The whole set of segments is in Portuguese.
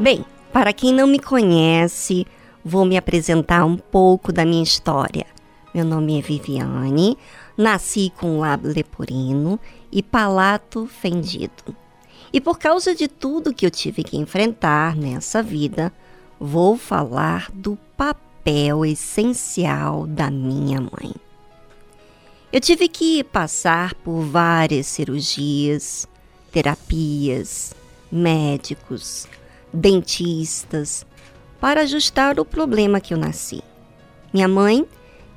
Bem, para quem não me conhece, vou me apresentar um pouco da minha história. Meu nome é Viviane, nasci com lábio leporino e palato fendido. E por causa de tudo que eu tive que enfrentar nessa vida, vou falar do papel essencial da minha mãe. Eu tive que passar por várias cirurgias, terapias, médicos, dentistas, para ajustar o problema que eu nasci. Minha mãe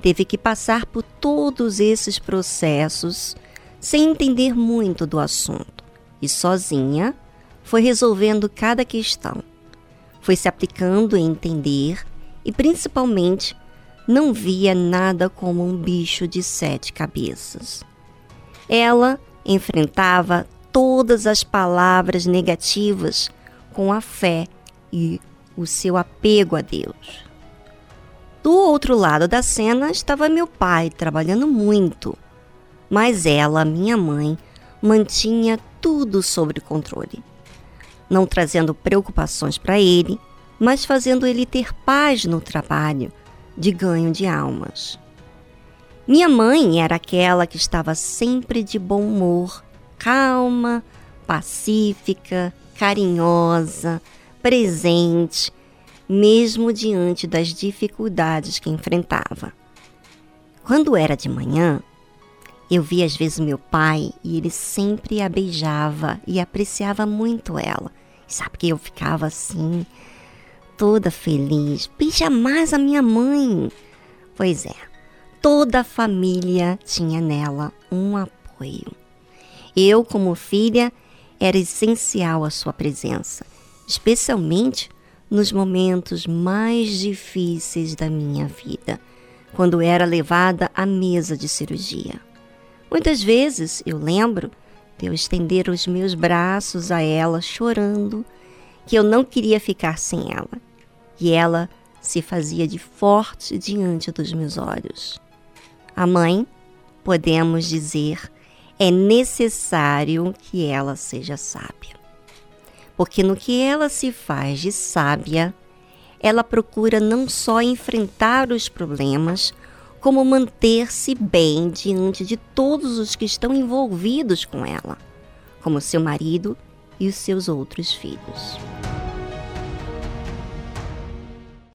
teve que passar por todos esses processos sem entender muito do assunto e sozinha foi resolvendo cada questão. Foi se aplicando em entender e principalmente não via nada como um bicho de sete cabeças. Ela enfrentava todas as palavras negativas com a fé e o seu apego a Deus. Do outro lado da cena estava meu pai trabalhando muito, mas ela, minha mãe, mantinha tudo sob controle, não trazendo preocupações para ele, mas fazendo ele ter paz no trabalho de ganho de almas. Minha mãe era aquela que estava sempre de bom humor, calma, pacífica, carinhosa, presente, mesmo diante das dificuldades que enfrentava. Quando era de manhã, eu via às vezes meu pai e ele sempre a beijava e apreciava muito ela. Sabe que eu ficava assim, toda feliz. Beija mais a minha mãe. Pois é, toda a família tinha nela um apoio. Eu, como filha, era essencial a sua presença, especialmente nos momentos mais difíceis da minha vida, quando era levada à mesa de cirurgia. Muitas vezes eu lembro de eu estender os meus braços a ela chorando, que eu não queria ficar sem ela, e ela se fazia de forte diante dos meus olhos. A mãe, podemos dizer, é necessário que ela seja sábia porque no que ela se faz de sábia, ela procura não só enfrentar os problemas, como manter-se bem diante de todos os que estão envolvidos com ela, como seu marido e os seus outros filhos.